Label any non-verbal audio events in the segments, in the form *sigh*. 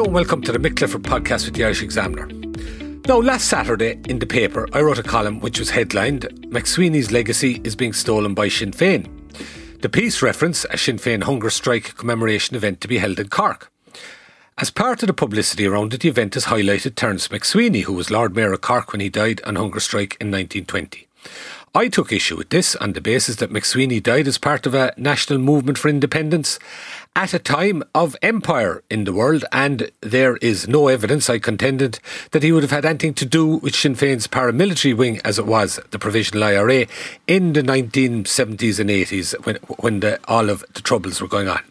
Hello and welcome to the Mick Clifford podcast with the Irish Examiner. Now, last Saturday in the paper, I wrote a column which was headlined McSwiney's legacy is being stolen by Sinn Féin. The piece referenced a Sinn Féin hunger strike commemoration event to be held in Cork. As part of the publicity around it, the event has highlighted Terence McSwiney, who was Lord Mayor of Cork when he died on hunger strike in 1920. I took issue with this on the basis that McSwiney died as part of a national movement for independence at a time of empire in the world, and there is no evidence, I contended, that he would have had anything to do with Sinn Féin's paramilitary wing, as it was the Provisional IRA, in the 1970s and 80s when, when the, all of the troubles were going on.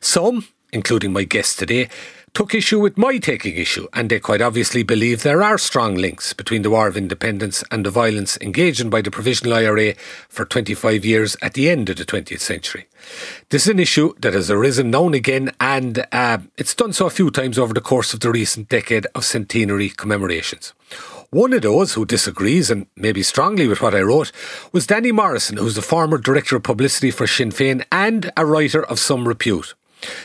Some, including my guest today, took issue with my taking issue, and they quite obviously believe there are strong links between the War of Independence and the violence engaged in by the Provisional IRA for 25 years at the end of the 20th century. This is an issue that has arisen now and again, and uh, it's done so a few times over the course of the recent decade of centenary commemorations. One of those who disagrees, and maybe strongly with what I wrote, was Danny Morrison, who's the former Director of Publicity for Sinn Féin and a writer of some repute.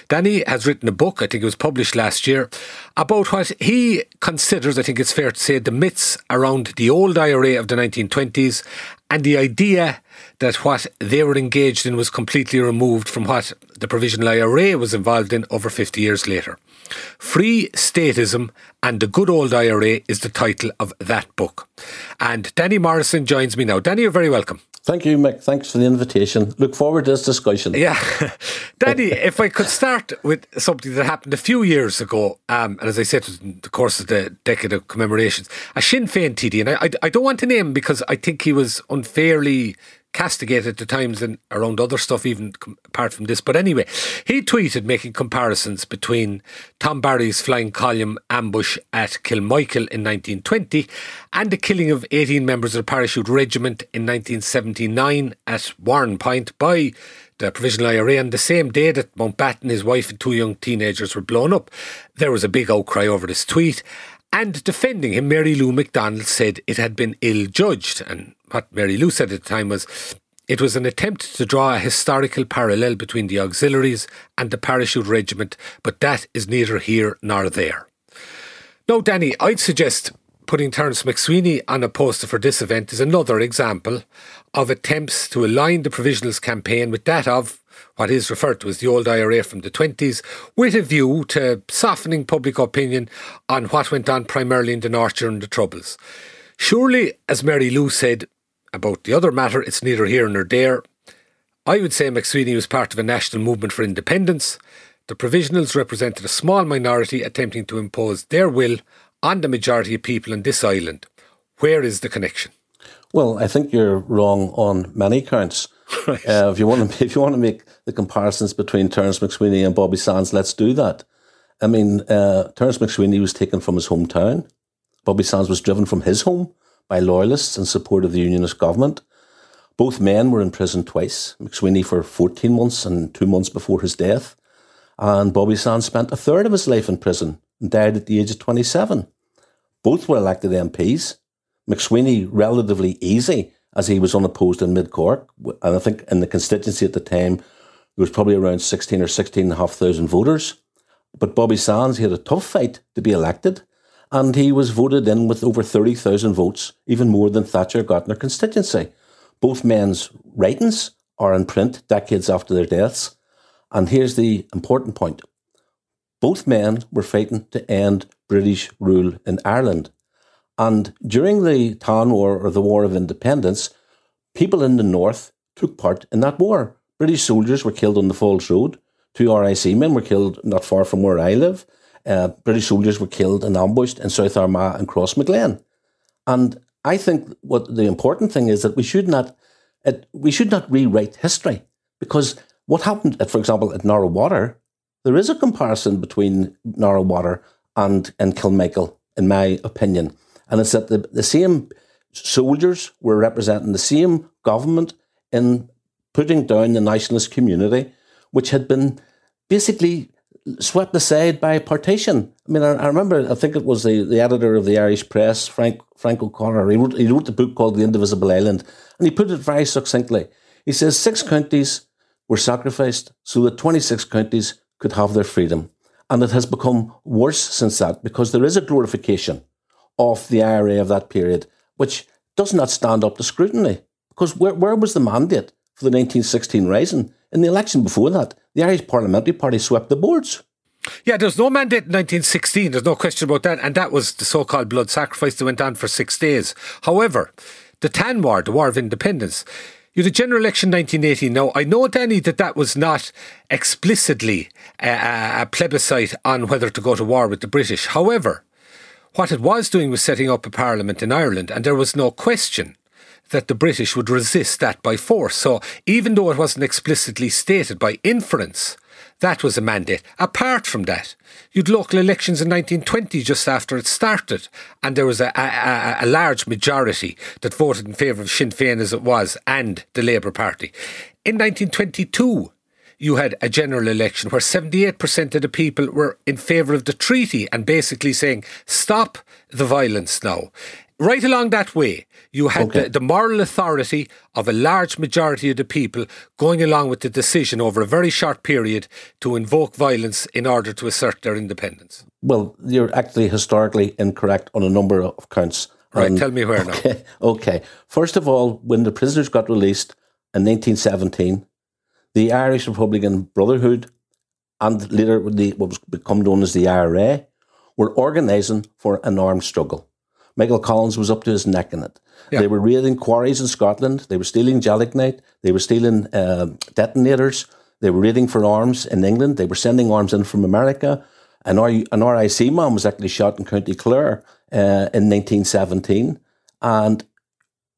Danny has written a book, I think it was published last year, about what he considers, I think it's fair to say, the myths around the old IRA of the 1920s and the idea that what they were engaged in was completely removed from what the Provisional IRA was involved in over 50 years later. Free Statism and the Good Old IRA is the title of that book. And Danny Morrison joins me now. Danny, you're very welcome. Thank you, Mick. Thanks for the invitation. Look forward to this discussion. Yeah. *laughs* Danny, if I could start with something that happened a few years ago, um, and as I said, in the course of the decade of commemorations, a Sinn Féin TD, and I, I, I don't want to name him because I think he was unfairly castigated at times and around other stuff, even apart from this. But anyway, he tweeted making comparisons between Tom Barry's flying column ambush at Kilmichael in 1920 and the killing of 18 members of the parachute regiment in 1979 at Warrenpoint by the Provisional IRA on the same day that Mountbatten, his wife, and two young teenagers were blown up. There was a big outcry over this tweet. And defending him, Mary Lou McDonald said it had been ill judged. And what Mary Lou said at the time was it was an attempt to draw a historical parallel between the auxiliaries and the parachute regiment, but that is neither here nor there. No, Danny, I'd suggest putting Terence McSwiney on a poster for this event is another example of attempts to align the Provisionals campaign with that of what is referred to as the old IRA from the 20s, with a view to softening public opinion on what went on primarily in the North during the Troubles. Surely, as Mary Lou said about the other matter, it's neither here nor there. I would say McSwiney was part of a national movement for independence. The Provisionals represented a small minority attempting to impose their will on the majority of people in this island. Where is the connection? Well, I think you're wrong on many counts. Right. Uh, if you want to, *laughs* if you want to make the comparisons between Terence McSwiney and Bobby Sands, let's do that. I mean, uh, Terence McSwiney was taken from his hometown. Bobby Sands was driven from his home by loyalists in support of the Unionist government. Both men were in prison twice. McSwiney for 14 months and two months before his death, and Bobby Sands spent a third of his life in prison and died at the age of 27. Both were elected MPs. McSwiney relatively easy as he was unopposed in Mid Cork. And I think in the constituency at the time, there was probably around 16 or 16,500 voters. But Bobby Sands, he had a tough fight to be elected. And he was voted in with over 30,000 votes, even more than Thatcher got in their constituency. Both men's writings are in print decades after their deaths. And here's the important point both men were fighting to end British rule in Ireland. And during the Tan War or the War of Independence, people in the north took part in that war. British soldiers were killed on the Falls Road. Two RIC men were killed not far from where I live. Uh, British soldiers were killed and ambushed in South Armagh and Cross Crossmaglen. And I think what the important thing is that we should not we should not rewrite history because what happened, at, for example, at Narrow Water, there is a comparison between Narrow Water and, and Kilmichael, in my opinion. And it's that the, the same soldiers were representing the same government in putting down the nationalist community, which had been basically swept aside by partition. I mean, I, I, remember, I think it was the, the editor of the Irish Press, Frank, Frank O'Connor, he wrote, he wrote the book called The Indivisible Island, and he put it very succinctly. He says six counties were sacrificed so that 26 counties could have their freedom. And it has become worse since that because there is a glorification of the IRA of that period, which does not stand up to scrutiny. Because where, where was the mandate for the 1916 Rising? In the election before that, the Irish Parliamentary Party swept the boards. Yeah, there's no mandate in 1916. There's no question about that. And that was the so called blood sacrifice that went on for six days. However, the Tan War, the War of Independence, you had a general election 1918. Now, I know, Danny, that that was not explicitly a, a plebiscite on whether to go to war with the British. However, what it was doing was setting up a parliament in Ireland, and there was no question that the British would resist that by force. So even though it wasn't explicitly stated by inference, that was a mandate. Apart from that, you'd local elections in 1920 just after it started, and there was a, a, a large majority that voted in favour of Sinn Féin as it was and the Labour Party. In 1922, you had a general election where 78% of the people were in favour of the treaty and basically saying, stop the violence now right along that way, you had okay. the, the, moral authority of a large majority of the people going along with the decision over a very short period to invoke violence in order to assert their independence. Well, you're actually historically incorrect on a number of counts. Right, um, tell me where *laughs* okay, now. Okay. First of all, when the prisoners got released in 1917, the Irish Republican Brotherhood and later the, what was become known as the IRA were organising for an armed struggle. Michael Collins was up to his neck in it. Yeah. They were raiding quarries in Scotland. They were stealing gelignite. They were stealing uh, detonators. They were raiding for arms in England. They were sending arms in from America. An, R- an RIC man was actually shot in County Clare uh, in 1917. And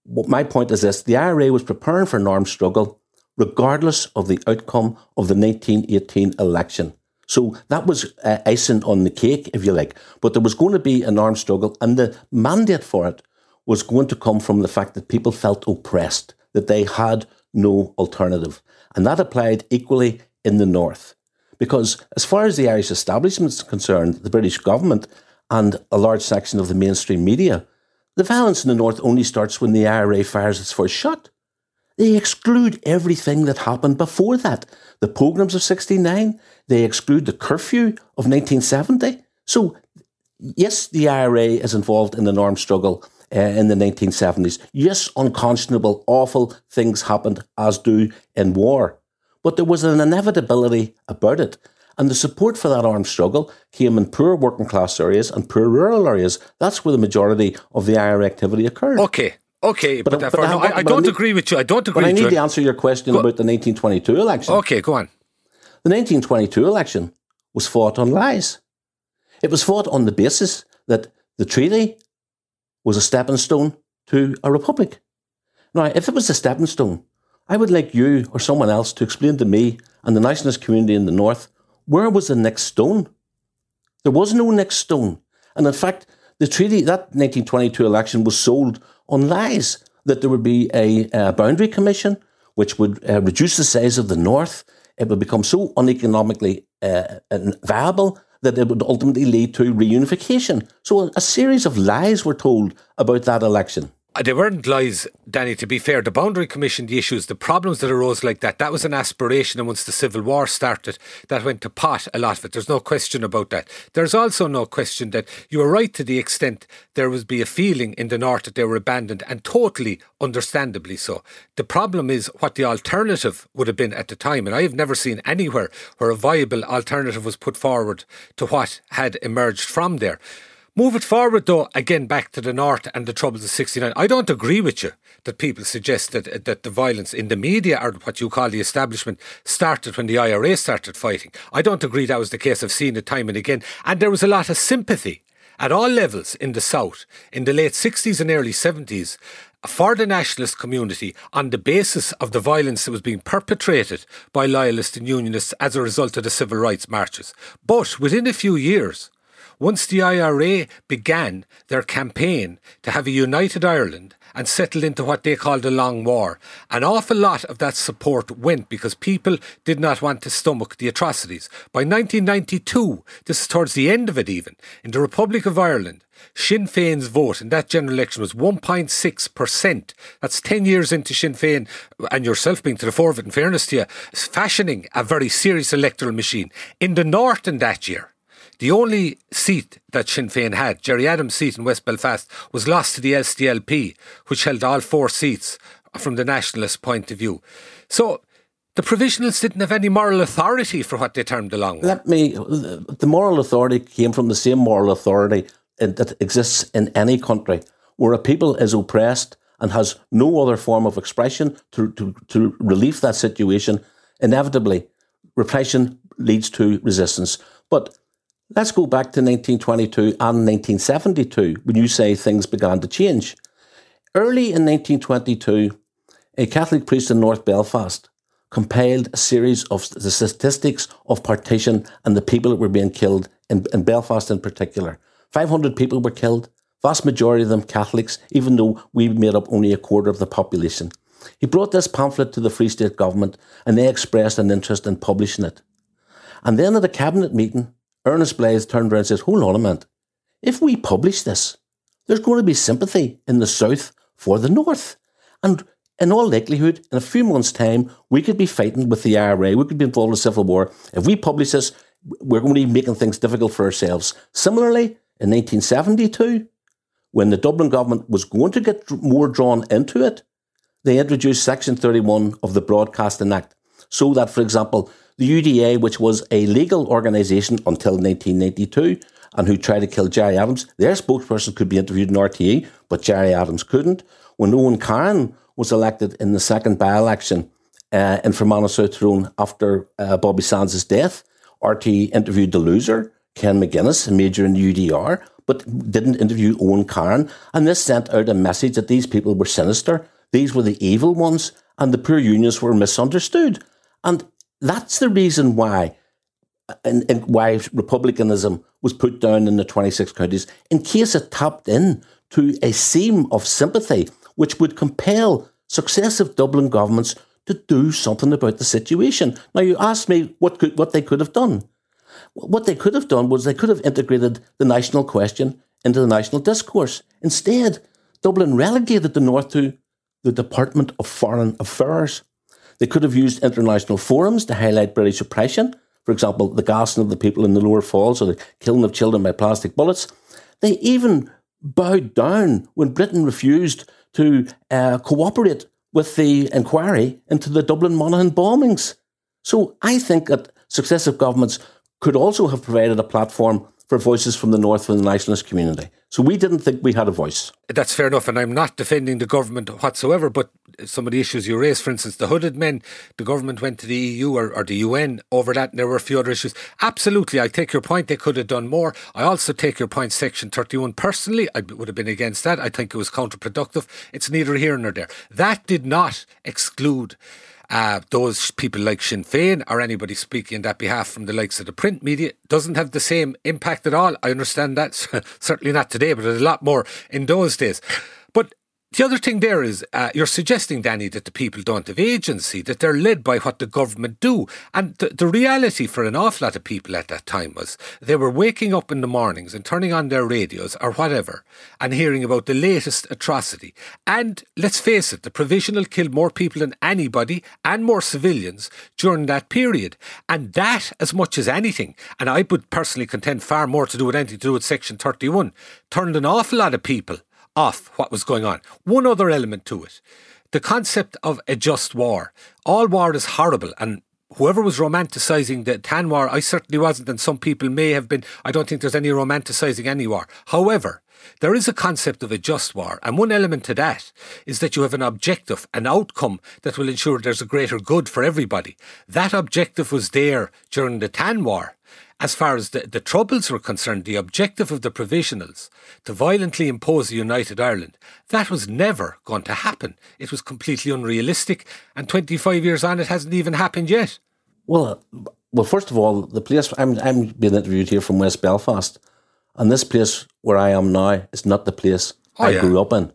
what my point is this the IRA was preparing for an armed struggle regardless of the outcome of the 1918 election. So that was uh, icing on the cake, if you like. But there was going to be an armed struggle, and the mandate for it was going to come from the fact that people felt oppressed, that they had no alternative. And that applied equally in the North. Because as far as the Irish establishment is concerned, the British government and a large section of the mainstream media, the violence in the North only starts when the IRA fires its first shot. They exclude everything that happened before that. The pogroms of 69, they exclude the curfew of 1970. So, yes, the IRA is involved in the armed struggle uh, in the 1970s. Yes, unconscionable, awful things happened, as do in war. But there was an inevitability about it. And the support for that armed struggle came in poor working class areas and poor rural areas. That's where the majority of the IRA activity occurred. Okay, Okay, but, but, uh, but I, I, I don't I need, agree with you. I don't agree. But I need you. to answer your question go, about the 1922 election. Okay, go on. The 1922 election was fought on lies. It was fought on the basis that the treaty was a stepping stone to a republic. Now, if it was a stepping stone, I would like you or someone else to explain to me and the nationalist community in the north where was the next stone. There was no next stone, and in fact, the treaty that 1922 election was sold on lies that there would be a, a boundary commission which would uh, reduce the size of the north. It would become so uneconomically uh, viable that it would ultimately lead to reunification. So a series of lies were told about that election. Uh, they weren't lies, Danny, to be fair. The Boundary Commission, the issues, the problems that arose like that, that was an aspiration. And once the Civil War started, that went to pot a lot of it. There's no question about that. There's also no question that you were right to the extent there would be a feeling in the North that they were abandoned, and totally understandably so. The problem is what the alternative would have been at the time. And I have never seen anywhere where a viable alternative was put forward to what had emerged from there. Move it forward, though, again back to the north and the troubles of 69. I don't agree with you that people suggest that, that the violence in the media or what you call the establishment started when the IRA started fighting. I don't agree that was the case. I've seen it time and again. And there was a lot of sympathy at all levels in the South in the late 60s and early 70s for the nationalist community on the basis of the violence that was being perpetrated by loyalists and unionists as a result of the civil rights marches. But within a few years, once the IRA began their campaign to have a united Ireland and settled into what they called a long war. An awful lot of that support went because people did not want to stomach the atrocities. By 1992, this is towards the end of it even, in the Republic of Ireland, Sinn Féin's vote in that general election was 1.6%. That's 10 years into Sinn Féin and yourself being to the fore of it, in fairness to you, fashioning a very serious electoral machine. In the north in that year, the only seat that Sinn Féin had, Gerry Adams' seat in West Belfast, was lost to the SDLP, which held all four seats from the nationalist point of view. So the provisionals didn't have any moral authority for what they termed the long war. Let me. The moral authority came from the same moral authority that exists in any country where a people is oppressed and has no other form of expression to, to, to relieve that situation. Inevitably, repression leads to resistance. But Let's go back to 1922 and 1972 when you say things began to change. Early in 1922, a Catholic priest in North Belfast compiled a series of the statistics of partition and the people that were being killed in, in Belfast in particular. 500 people were killed, vast majority of them Catholics, even though we made up only a quarter of the population. He brought this pamphlet to the Free State government and they expressed an interest in publishing it. And then at a cabinet meeting, Ernest Blythe turned around and says, Hold on a minute. If we publish this, there's going to be sympathy in the South for the North. And in all likelihood, in a few months' time, we could be fighting with the IRA, we could be involved in civil war. If we publish this, we're going to be making things difficult for ourselves. Similarly, in 1972, when the Dublin government was going to get more drawn into it, they introduced Section 31 of the Broadcasting Act, so that, for example, the UDA, which was a legal organisation until 1992 and who tried to kill Gerry Adams, their spokesperson could be interviewed in RTE, but Gerry Adams couldn't. When Owen Carron was elected in the second by election uh, in Fermanagh South Tyrone after uh, Bobby Sands' death, RTE interviewed the loser, Ken Maginnis, a major in the UDR, but didn't interview Owen Carron. And this sent out a message that these people were sinister, these were the evil ones, and the poor unions were misunderstood. And that's the reason why uh, and, and, why republicanism was put down in the 26 counties in case it tapped in to a seam of sympathy which would compel successive Dublin governments to do something about the situation. Now, you asked me what, could, what they could have done. What they could have done was they could have integrated the national question into the national discourse. Instead, Dublin relegated the North to the Department of Foreign Affairs. They could have used international forums to highlight British oppression, for example, the gassing of the people in the lower falls or the killing of children by plastic bullets. They even bowed down when Britain refused to uh, cooperate with the inquiry into the Dublin Monaghan bombings. So I think that successive governments could also have provided a platform for voices from the North and the nationalist community. So we didn't think we had a voice. That's fair enough, and I'm not defending the government whatsoever, but some of the issues you raised, for instance, the hooded men, the government went to the EU or, or the UN over that, and there were a few other issues. Absolutely, I take your point, they could have done more. I also take your point, Section 31. Personally, I would have been against that. I think it was counterproductive. It's neither here nor there. That did not exclude uh, those people like Sinn Féin or anybody speaking on that behalf from the likes of the print media doesn't have the same impact at all. I understand that. *laughs* Certainly not today, but there's a lot more in those days. But the other thing there is uh, you're suggesting, Danny, that the people don't have agency, that they're led by what the government do. And the, the reality for an awful lot of people at that time was they were waking up in the mornings and turning on their radios or whatever and hearing about the latest atrocity. And let's face it, the provisional killed more people than anybody and more civilians during that period. And that, as much as anything, and I would personally contend far more to do with anything to do with Section 31, turned an awful lot of people off what was going on. One other element to it the concept of a just war. All war is horrible, and whoever was romanticising the Tan War, I certainly wasn't, and some people may have been. I don't think there's any romanticising any war. However, there is a concept of a just war, and one element to that is that you have an objective, an outcome that will ensure there's a greater good for everybody. That objective was there during the Tan War. As far as the, the troubles were concerned, the objective of the provisionals to violently impose a united Ireland, that was never going to happen. It was completely unrealistic, and 25 years on, it hasn't even happened yet. Well, well, first of all, the place I'm I'm being interviewed here from West Belfast, and this place where I am now is not the place Oh, I yeah. grew up in.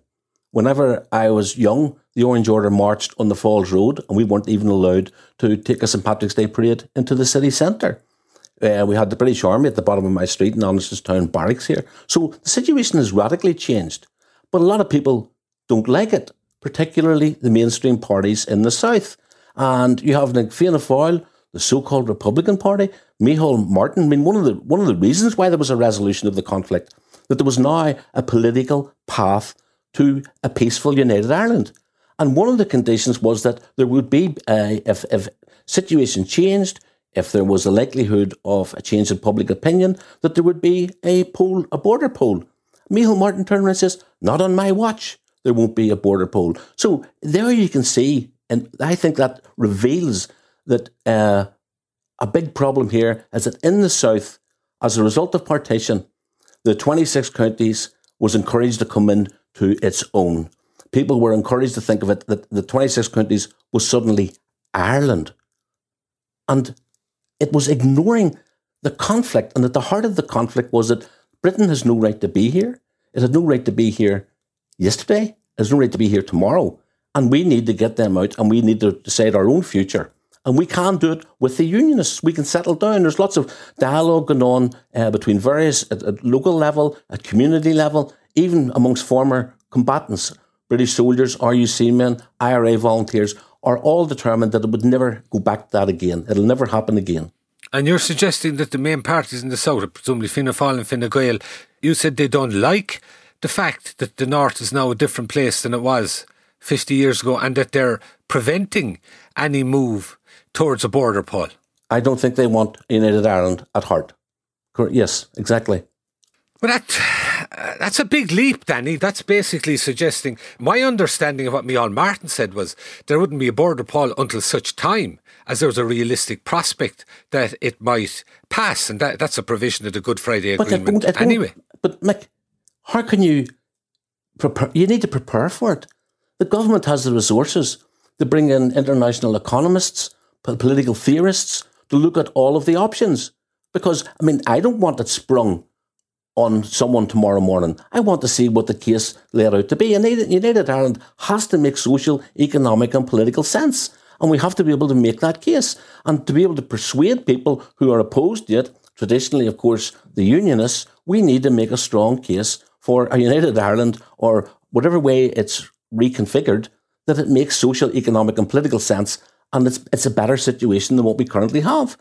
Whenever I was young, the Orange Order marched on the Falls Road, and we weren't even allowed to take a St Patrick's Day parade into the city centre. Uh, we had the British Army at the bottom of my street in Town Barracks here. So the situation has radically changed. But a lot of people don't like it, particularly the mainstream parties in the South. And you have like Fianna Fáil, the so-called Republican Party, Micheál Martin. I mean, one of the one of the reasons why there was a resolution of the conflict that there was now a political path to a peaceful united Ireland. And one of the conditions was that there would be, uh, if, if situation changed, if there was a likelihood of a change in public opinion, that there would be a poll, a border poll. Micheál Martin turned around and says, not on my watch, there won't be a border poll. So there you can see, and I think that reveals that uh, a big problem here is that in the South, as a result of partition, the 26 counties was encouraged to come in to its own. People were encouraged to think of it that the 26 counties was suddenly Ireland. And it was ignoring the conflict. And at the heart of the conflict was that Britain has no right to be here. It had no right to be here yesterday. It has no right to be here tomorrow. And we need to get them out and we need to decide our own future. And we can do it with the unionists. We can settle down. There's lots of dialogue going on uh, between various, at, at local level, at community level, even amongst former combatants. British soldiers, RUC men, IRA volunteers are all determined that it would never go back to that again. It'll never happen again. And you're suggesting that the main parties in the South, presumably Fianna Fáil and Fine Gael, you said they don't like the fact that the North is now a different place than it was 50 years ago and that they're preventing any move towards a border poll. I don't think they want United Ireland at heart. Yes, exactly. But that, uh, that's a big leap, Danny. That's basically suggesting my understanding of what Micheál Martin said was there wouldn't be a border poll until such time as there was a realistic prospect that it might pass, and that, that's a provision of the Good Friday But Agreement. won't- anyway, But Mick, how can you prepare? You need to prepare for it. The government has the resources to bring in international economists, political theorists to look at all of the options. Because I mean, I don't want it sprung on someone tomorrow morning. I want to see what the case laid out to be. And United, Ireland has to make social, economic, and political sense. And we have to be able to make that case and to be able to persuade people who are opposed to it. Traditionally, of course, the unionists, we need to make a strong case for a United Ireland or whatever way it's reconfigured that it makes social, economic, and political sense. And it's, it's a better situation than what we currently have.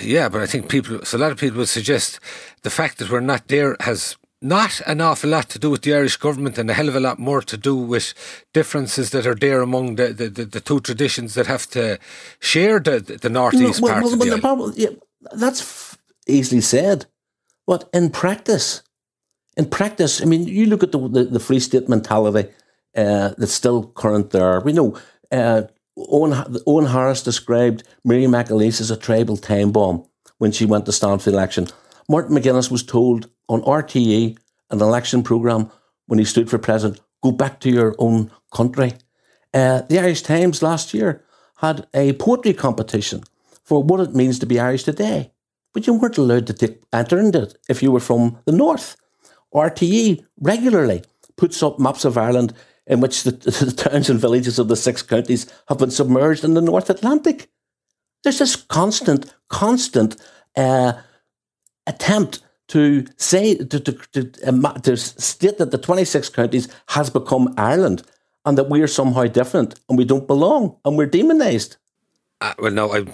Yeah, but I think people, so a lot of people would suggest the fact that we're not there has not an awful lot to do with the Irish government and a hell of a lot more to do with differences that are there among the, the, the, the two traditions that have to share the, the northeast No, well, part well, of well, the the problem- yeah, that's f- easily said, but in practice, in practice, I mean, you look at the the, the Free State mentality uh, that's still current there. We know uh, Eoghan, Eoghan Harris described Mary McAleese as a tribal time bomb when she went to stand for the election. Martin McGuinness was told on RTE, an election programme, when he stood for president, go back to your own country. Uh, the Irish Times last year had a poetry competition for what it means to be Irish today. But you weren't allowed to take, enter into it if you were from the north. RTE regularly puts up maps of Ireland in which the, *laughs* the towns and villages of the six counties have been submerged in the North Atlantic. There's this constant, constant uh, attempt to say to, to, to, um, to state that the 26 counties has become Ireland and that we are somehow different and we don't belong and we're demonised. Uh, well, no, I,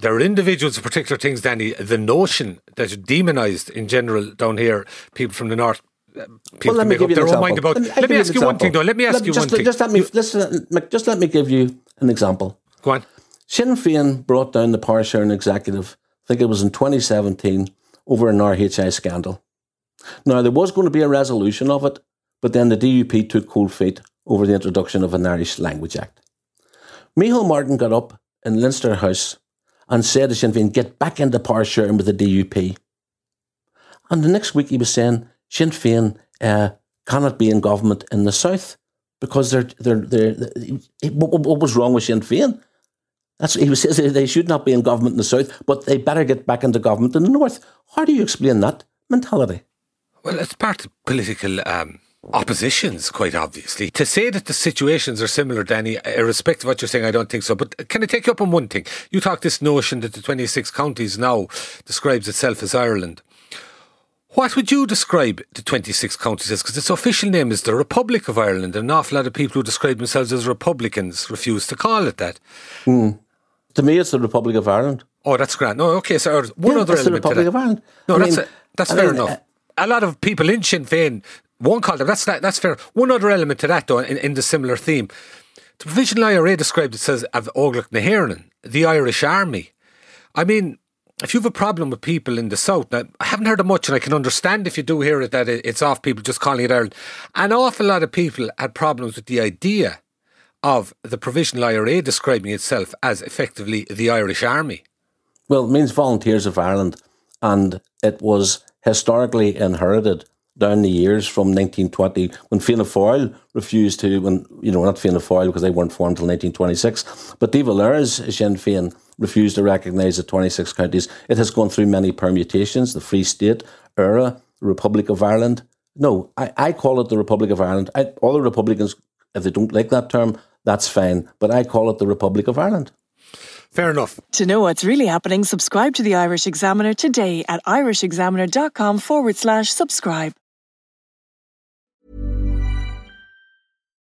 there are individuals particular things, Danny. The notion that you're demonised in general down here, people from the north, people can make up their own mind about. Let me, Let me ask an you one thing, though. Let me ask you just, one thing. Just let me, listen, just let me give you an example. Go on. Sinn Féin brought down the power sharing executive, I think it was in 2017, over an RHI scandal. Now, there was going to be a resolution of it, but then the DUP took cold feet over the introduction of an Irish Language Act. Micheál Martin got up in Leinster House and said to Sinn Féin, get back into power sharing with the DUP. And the next week he was saying Sinn Féin uh, cannot be in government in the south because they're they're they're. they're what, what, was wrong with Sinn Féin? That's he says *laughs* they should not be in government in the south, but they better get back into government in the north. How do you explain that mentality? Well, it's part of political um, oppositions, quite obviously. To say that the situations are similar, Danny, irrespective of what you're saying, I don't think so. But can I take you up on one thing? You talk this notion that the 26 counties now describes itself as Ireland. What would you describe the 26 counties as? Because its official name is the Republic of Ireland. And an awful lot of people who describe themselves as Republicans refuse to call it that. Mm. To me, it's the Republic of Ireland. Oh, that's grand. No, okay. So one yeah, other element the Republic to that. of Ireland. No, I that's mean, a, that's I fair mean, enough. Uh, a lot of people in Sinn Féin won't call them. That's that, that's fair. One other element to that, though, in, in the similar theme, the provisional IRA described it as of Óglaigh na hÉireann, the Irish Army. I mean, if you have a problem with people in the south, now I haven't heard of much, and I can understand if you do hear it that it's off people just calling it Ireland. An awful lot of people had problems with the idea of the provisional IRA describing itself as effectively the Irish Army. Well, it means Volunteers of Ireland, and it was historically inherited down the years from 1920 when Fianna Fáil refused to, when you know not Fianna Fáil because they weren't formed until 1926, but De Valera's Sinn Féin refused to recognise the 26 counties. It has gone through many permutations: the Free State era, Republic of Ireland. No, I, I call it the Republic of Ireland. I, all the Republicans, if they don't like that term, that's fine. But I call it the Republic of Ireland. Fair enough. To know what's really happening, subscribe to the Irish Examiner today at irishexaminer.com forward slash subscribe.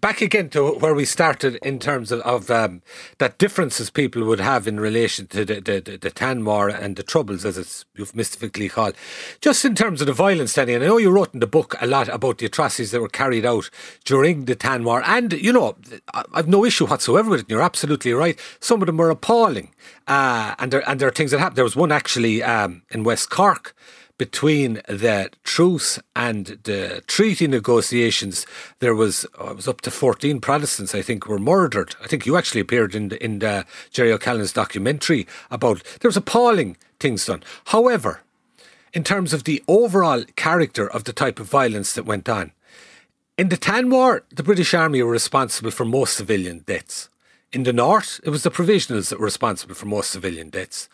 back again to where we started in terms of, of um, that differences people would have in relation to the, the, the, the Tan War and the Troubles, as it's euphemistically called. Just in terms of the violence, Danny, and I know you wrote in the book a lot about the atrocities that were carried out during the Tan War, and, you know, I've no issue whatsoever with it, you're absolutely right. Some of them were appalling, uh, and, there, and there are things that happened. There was one actually um, in West Cork between the truce and the treaty negotiations, there was oh, it was up to fourteen Protestants, I think, were murdered. I think you actually appeared in the, in the Jerry O'Callaghan's documentary about. There was appalling things done. However, in terms of the overall character of the type of violence that went on, in the Tan War, the British Army were responsible for most civilian deaths. In the north, it was the provisionals that were responsible for most civilian deaths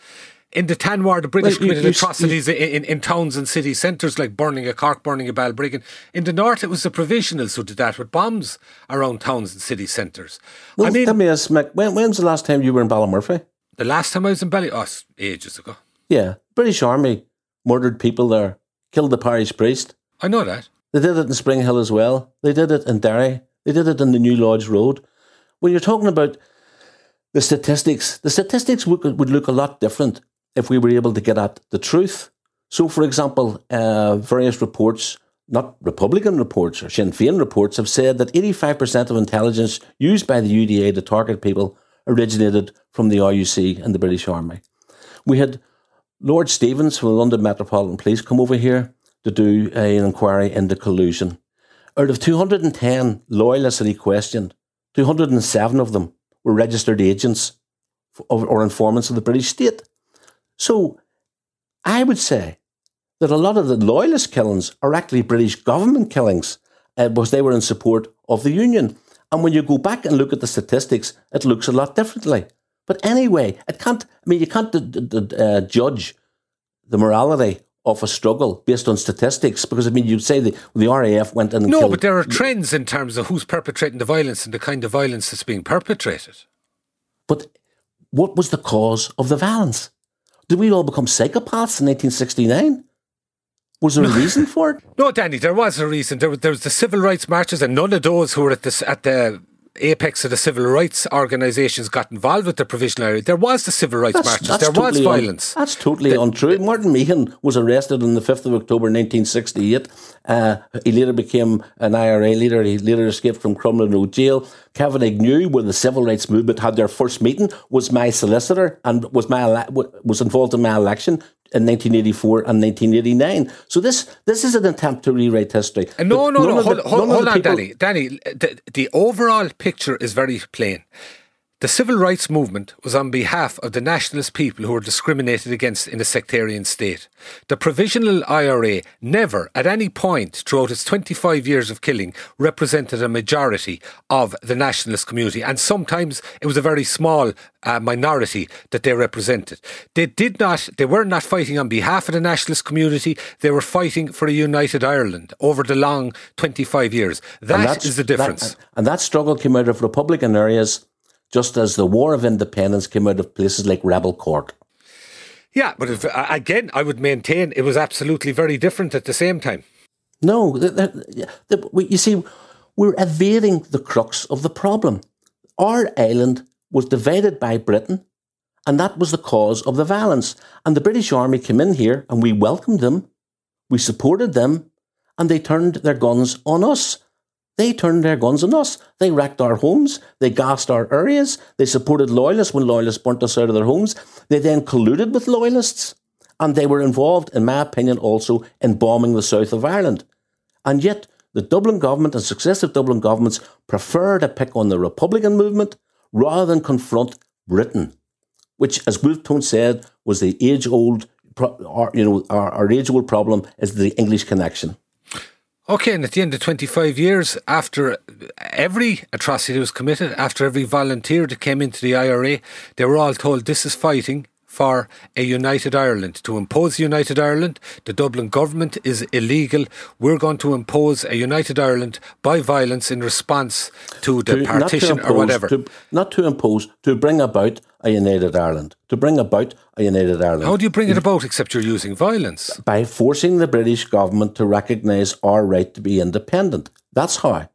in the Tan War, the British well, you, committed you, atrocities you, in, in, towns and city centres like burning a Cork, burning a Balbriggan. In the north, it was the provisionals who did that with bombs around towns and city centres. Well, I mean, tell me, this, Mick, when, when's the last time you were in Ballymurphy? The last time I was in Bally, oh, ages ago. Yeah, British Army murdered people there, killed the parish priest. I know that. They did it in Spring Hill as well. They did it in Derry. They did it in the New Lodge Road. When you're talking about the statistics, the statistics would, would look a lot different if we were able to get at the truth. So, for example, uh, various reports, not Republican reports or Sinn Féin reports, have said that 85% of intelligence used by the UDA to target people originated from the RUC and the British Army. We had Lord Stevens from the London Metropolitan Police come over here to do an inquiry into collusion. Out of 210 loyalists that he questioned, 207 of them were registered agents or informants of the British state. So I would say that a lot of the loyalist killings are actually British government killings uh, because they were in support of the Union. And when you go back and look at the statistics, it looks a lot differently. But anyway, it can't. I mean, you can't d- d- uh, judge the morality of a struggle based on statistics because I mean, you'd say the the RAF went in. no, killed, but there are trends in terms of who's perpetrating the violence and the kind of violence that's being perpetrated. But what was the cause of the violence? Did we all become psychopaths in 1969? Was there a reason for it? *laughs* No, Danny, there was a reason. There, there was the civil rights marches, and none of those who were at the at the apex of the civil rights organisations got involved with the provisional IRA, there was the civil rights That's, marches, that's there was totally un- violence. that's totally untrue. Martin Meehan was arrested on the 5th of October 1968. Uh, he later became an IRA leader. He later escaped from Crumlin Road Jail. Kevin Agnew, where the civil rights movement had their first meeting, was my solicitor and was my was involved in my election in 1984 and 1989. So this this is an attempt to rewrite history. Uh, No, But no, no. of the- Hold, hold, hold on, people- Danny. Danny, the, the overall picture is very plain. The civil rights movement was on behalf of the nationalist people who were discriminated against in a sectarian state. The provisional IRA never, at any point throughout its 25 years of killing, represented a majority of the nationalist community. And sometimes it was a very small uh, minority that they represented. They did not, they were not fighting on behalf of the nationalist community. They were fighting for a united Ireland over the long 25 years. That's- the difference. that- and that struggle came out of Republican areas, just as the War of Independence came out of places like Rebel Cork. Yeah, but if, uh, again, I would maintain it was absolutely very different at the same time. No, the, the, the, you see, we're evading the crux of the problem. Our island was divided by Britain, and that was the cause of the violence. And the British Army came in here, and we welcomed them, we supported them, and they turned their guns on us. They turned their guns on us. They wrecked our homes. They gassed our areas. They supported loyalists when loyalists burnt us out of their homes. They then colluded with loyalists. And they were involved, in my opinion, also in bombing the south of Ireland. And yet, the Dublin government and successive Dublin governments prefer to pick on the Republican movement rather than confront Britain, which, as Wolfe said, was the age-old, pro- our, you know, our, our age-old problem is the English connection. Okay, and at the end of 25 years, after every atrocity was committed, after every volunteer that came into the IRA, they were all told this is fighting for a united Ireland. To impose a united Ireland, the Dublin government is illegal. We're going to impose a united Ireland by violence in response to the To- partition or whatever. To, not to impose, to bring about a united Ireland. To bring about a united Ireland. How do you bring it about except you're using violence? by forcing the British government to recognise our right to be independent. That's how.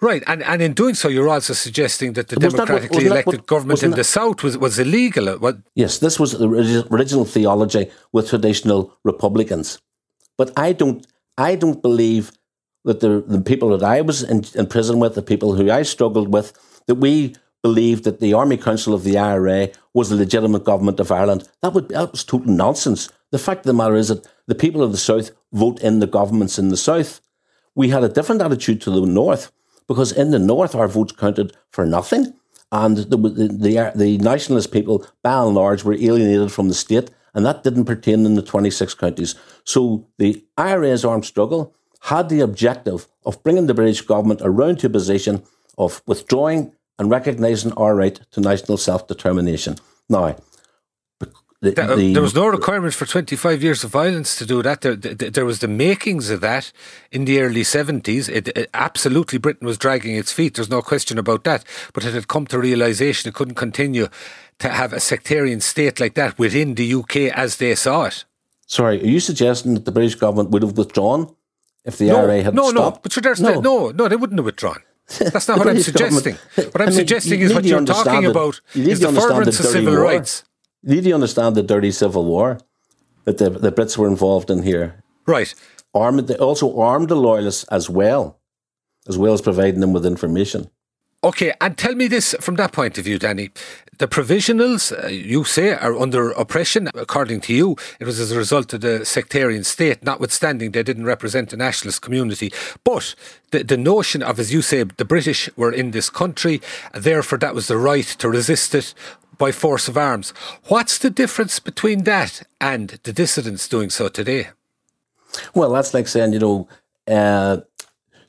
Right, and, and in doing so, you're also suggesting that the Was that democratically that elected what- government in that- the south was, was illegal. Uh, what, Yes, this was the original theology with traditional Republicans. But I don't, I don't believe that the, the people that I was in, in prison with, the people who I struggled with, that we believed that the Army Council of the IRA was the legitimate government of Ireland. That would that was total nonsense. The fact of the matter is that the people of the South vote in the governments in the South. We had a different attitude to the North because in the North our votes counted for nothing, and the the, the, the nationalist people, by and large, were alienated from the state, and that didn't pertain in the 26 counties. So the IRA's armed struggle had the objective of bringing the British government around to a position of withdrawing and recognising our right to national self determination. Now, the, Th- uh, the- there was no requirement for 25 years of violence to do that. There, th- there was the makings of that in the early 70s. It, it- absolutely, Britain was dragging its feet. There's no question about that. But it had come to realisation it couldn't continue to have a sectarian state like that within the UK as they saw it. Sorry, are you suggesting that the British government would have withdrawn if the No, IRA had no, no. stopped? But there's no. no, no, they wouldn't have withdrawn. That's not what *laughs* I'm suggesting. *laughs* What I'm I mean, suggesting is what you're talking that- about you is to the understand furtherance the of dirty civil war. rights. Need you understand the dirty civil war that the, the Brits were involved in here? Right. Armed, they also armed the loyalists as well, as well as providing them with information. Okay, and tell me this from that point of view, Danny. The provisionals, uh, you say, are under oppression. According to you, it was as a result of the sectarian state, notwithstanding they didn't represent the nationalist community. But the, the notion of, as you say, the British were in this country, therefore that was the right to resist it by force of arms. What's the difference between that and the dissidents doing so today? Well, that's like saying, you know, uh,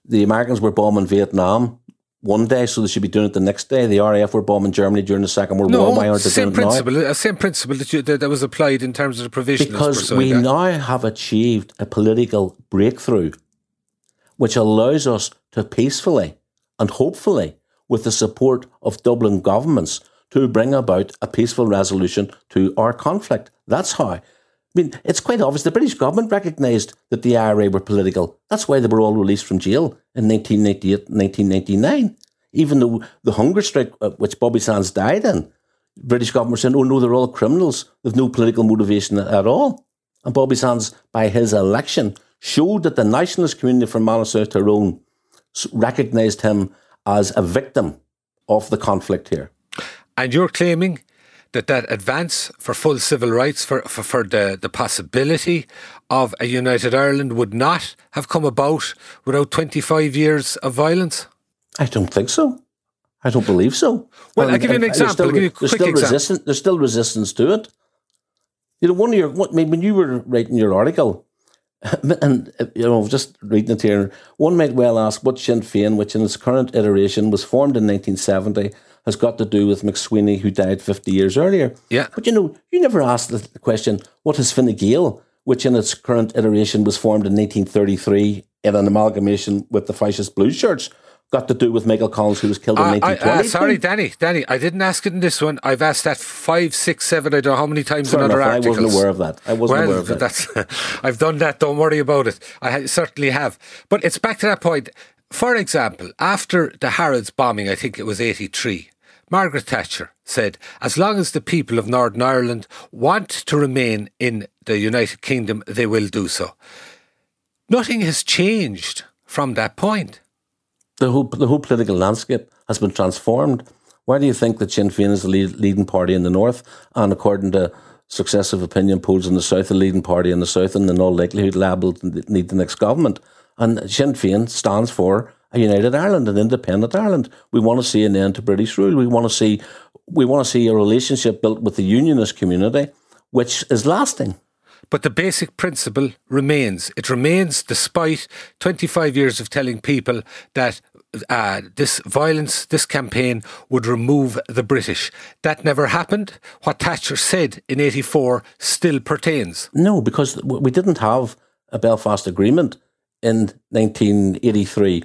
the Americans were bombing Vietnam one day, so they should be doing it the next day. The RAF were bombing Germany during the Second World War. Why aren't they doing it now? principle, uh, same principle that, you, that, that was applied in terms of the provisionals. Because we that. now have achieved a political breakthrough which allows us to peacefully and hopefully, with the support of Dublin governments, to bring about a peaceful resolution to our conflict. That's how. I mean, it's quite obvious. The British government recognised that the IRA were political. That's why they were all released from jail in 1998 1999. Even though the hunger strike, uh, which Bobby Sands died in, British government were saying, oh no, they're all criminals with no political motivation at all. And Bobby Sands, by his election, showed that the nationalist community from South Tyrone recognised him as a victim of the conflict here. And you're claiming that that advance for full civil rights, for, for, for the, the possibility of a united Ireland would not have come about without 25 years of violence? I don't think so. I don't believe so. Well, I'll give you an example. Still, I'll give you quick still example. Resistance, there's still resistance to it. You know, one of your, what, when you were writing your article, *laughs* and you know, just reading it here, one might well ask what Sinn Féin, which in its current iteration was formed in 1970, has got to do with McSwiney, who died 50 years earlier. Yeah. But you know, you never asked the question, what has Fine Gael, which in its current iteration was formed in 1933 in an amalgamation with the fascist blue shirts, got to do with Michael Collins, who was killed in Uh, I, 1920? uh, sorry, Danny. Danny, I didn't ask it in this one. I've asked that five, six, seven. I don't know how many times Fair in other enough, I articles. wasn't aware of that. I wasn't well, aware of that. That's, *laughs* I've done that. Don't worry about it. I certainly have. But it's back to that point. For example, after the Harrods bombing, I think it was 83, Margaret Thatcher said, as long as the people of Northern Ireland want to remain in the United Kingdom, they will do so. Nothing has changed from that point. the whole the whole political landscape has been transformed. Why do you think that Sinn Féin is the lead, leading party in the north, and according to successive opinion polls in the south, the leading party in the south, and in all likelihood liable need the next government? And Sinn Féin stands for a united Ireland, an independent Ireland. We want to see an end to British rule. We want to see we want to see a relationship built with the unionist community, which is lasting. But the basic principle remains. It remains despite 25 years of telling people that uh, this violence, this campaign would remove the British. That never happened. What Thatcher said in 84 still pertains. No, because we didn't have a Belfast Agreement in 1983.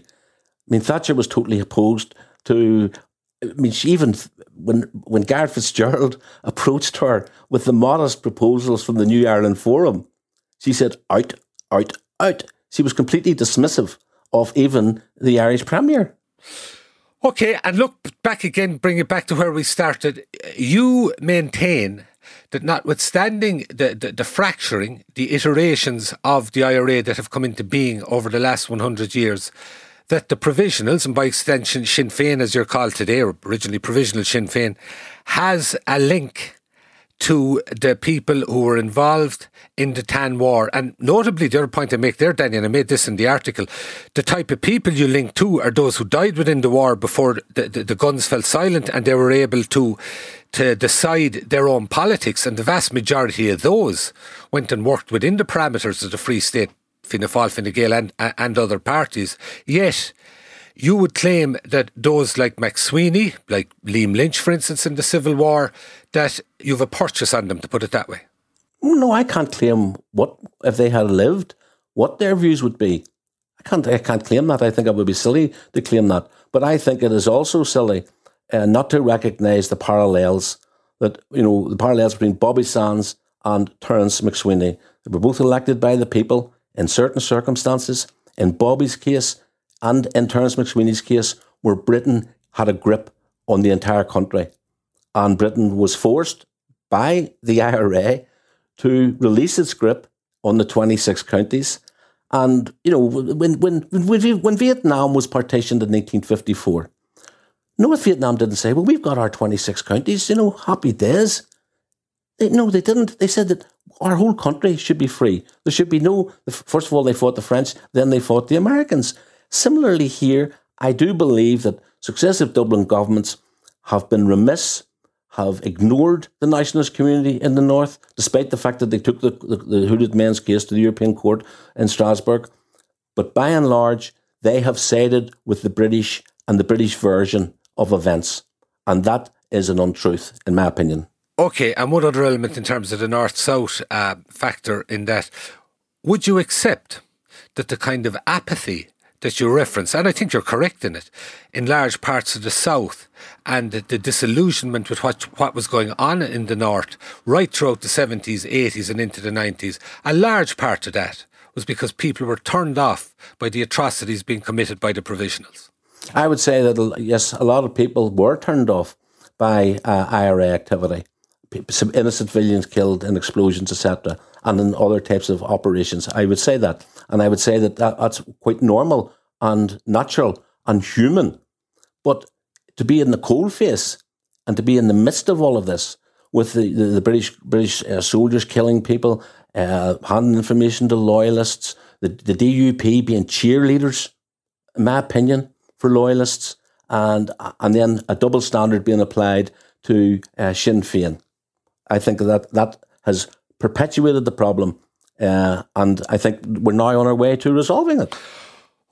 I mean, Thatcher was totally opposed to. I mean, she even when when Garret FitzGerald *laughs* approached her with the modest proposals from the New Ireland Forum, she said, "Out, out, out." She was completely dismissive of even the Irish Premier. Okay, and look back again, bring it back to where we started. You maintain that notwithstanding the, the, the fracturing, the iterations of the IRA that have come into being over the last 100 years, that the provisionals, and by extension Sinn Féin as you're called today, or originally provisional Sinn Féin, has a link to the people who were involved in the Tan War. And notably, the other point I make there, Danny, and I made this in the article, the type of people you link to are those who died within the war before the, the, the guns fell silent and they were able to to decide their own politics. And the vast majority of those went and worked within the parameters of the Free State, Fianna Fáil, Fine Gael and, and other parties. Yet, you would claim that those like McSwiney, like Liam Lynch, for instance, in the Civil War, that you've a purchase on them, to put it that way. Oh, No, I can't claim what if they had lived, what their views would be. I can't. I can't claim that. I think it would be silly to claim that. But I think it is also silly uh, not to recognise the parallels that you know the parallels between Bobby Sands and Terence McSwiney. They were both elected by the people in certain circumstances. In Bobby's case and in Terence McSwiney's case, where Britain had a grip on the entire country, and Britain was forced by the IRA to release its grip on the 26 counties. And, you know, when, when, when, Vietnam was partitioned in 1954, North Vietnam didn't say, well, we've got our 26 counties, you know, happy days. They, no, they didn't. They said that our whole country should be free. There should be no, first of all, they fought the French, then they fought the Americans. Similarly, here, I do believe that successive Dublin governments have been remiss have ignored the nationalist community in the north, despite the fact that they took the, the, the hooded men's case to the European Court in Strasbourg. But by and large, they have sided with the British and the British version of events. And that is an untruth, in my opinion. Okay, and one other element in terms of the north south uh, factor in that, would you accept that the kind of apathy that you reference, and I think you're correct in it, in large parts of the south, and the, disillusionment with what what was going on in the north right throughout the 70s, 80s, and into the 90s, a large part of that was because people were turned off by the atrocities being committed by the provisionals. I would say that yes, a lot of people were turned off by uh, IRA activity. Some innocent civilians killed in explosions, etc., and in other types of operations. I would say that, and I would say that, that that's quite normal and natural and human. But to be in the cold face and to be in the midst of all of this, with the, the, the British British uh, soldiers killing people, uh, handing information to loyalists, the, the DUP being cheerleaders, in my opinion, for loyalists, and and then a double standard being applied to uh, Sinn Féin. I think that that has perpetuated the problem, uh, and I think we're now on our way to resolving it.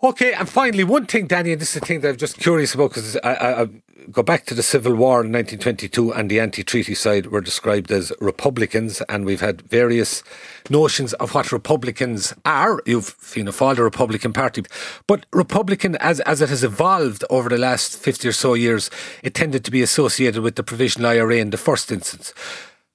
Okay, and finally, one thing, Danny, and this is a thing that I'm just curious about because I, I, I, go back to the Civil War in 1922 and the anti treaty side were described as Republicans, and we've had various notions of what Republicans are. You've you know, followed the Republican Party, but Republican, as, as it has evolved over the last 50 or so years, it tended to be associated with the provisional IRA in the first instance.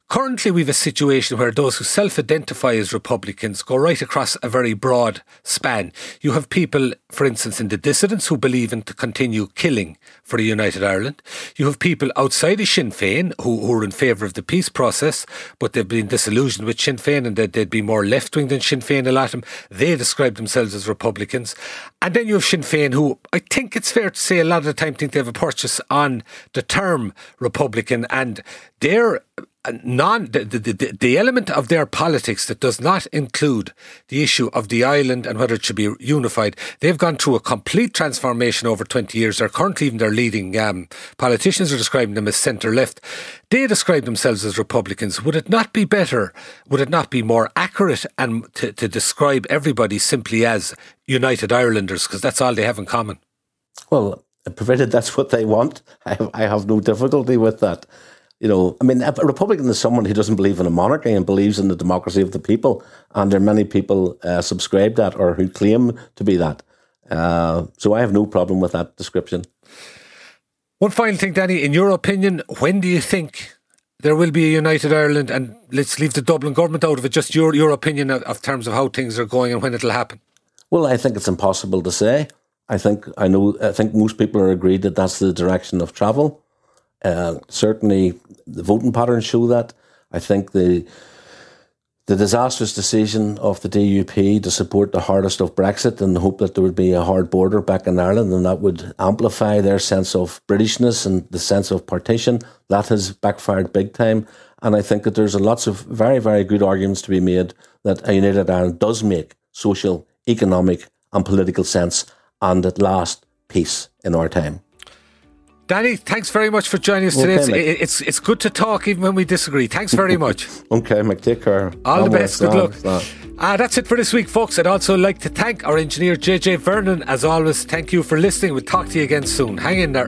Currently, we have a situation where those who self identify as Republicans go right across a very broad span. You have people, for instance, in the dissidents who believe in to continue killing for a united Ireland. You have people outside of Sinn Féin who, who are in favour of the peace process, but they've been disillusioned with Sinn Féin and that they'd be more left wing than Sinn Féin, a lot of them. They describe themselves as Republicans. And then you have Sinn Féin who I think it's fair to say a lot of the time think they have a purchase on the term Republican and they're non the, the, the, element of their politics that does not include the issue of the island and whether it should be unified they've gone through a complete transformation over 20 years. They're currently even their leading um, politicians are describing them as centre left. They describe themselves as republicans. Would it not be better would it not be more accurate and to, to describe everybody simply as united irelanders? Because that's all they have in common. Well provided that's what they want. I have, I have no difficulty with that you know, I mean, a Republican is someone who doesn't believe in a monarchy and believes in the democracy of the people. And there are many people uh, subscribe that or who claim to be that. Uh, so I have no problem with that description. One final thing, Danny, in your opinion, when do you think there will be a united Ireland? And let's leave the Dublin government out of it. Just your your opinion of, of terms of how things are going and when it'll happen. Well, I think it's impossible to say. I think I know. I think most people are agreed that that's the direction of travel. Uh, certainly, the voting patterns show that. I think the the disastrous decision of the DUP to support the hardest of Brexit and hope that there would be a hard border back in Ireland and that would amplify their sense of Britishness and the sense of partition, that has backfired big time. And I think that there's lots of very, very good arguments to be made that a united Ireland does make social, economic, and political sense and at last peace in our time. Danny, thanks very much for joining us today. Okay, it's, it's, it's good to talk even when we disagree. Thanks very much. *laughs* okay, Mick, take care. All the best. Good luck. Ah, that's it for this week, folks. I'd also like to thank our engineer, JJ Vernon. As always, thank you for listening. We'll talk to you again soon. Hang in there.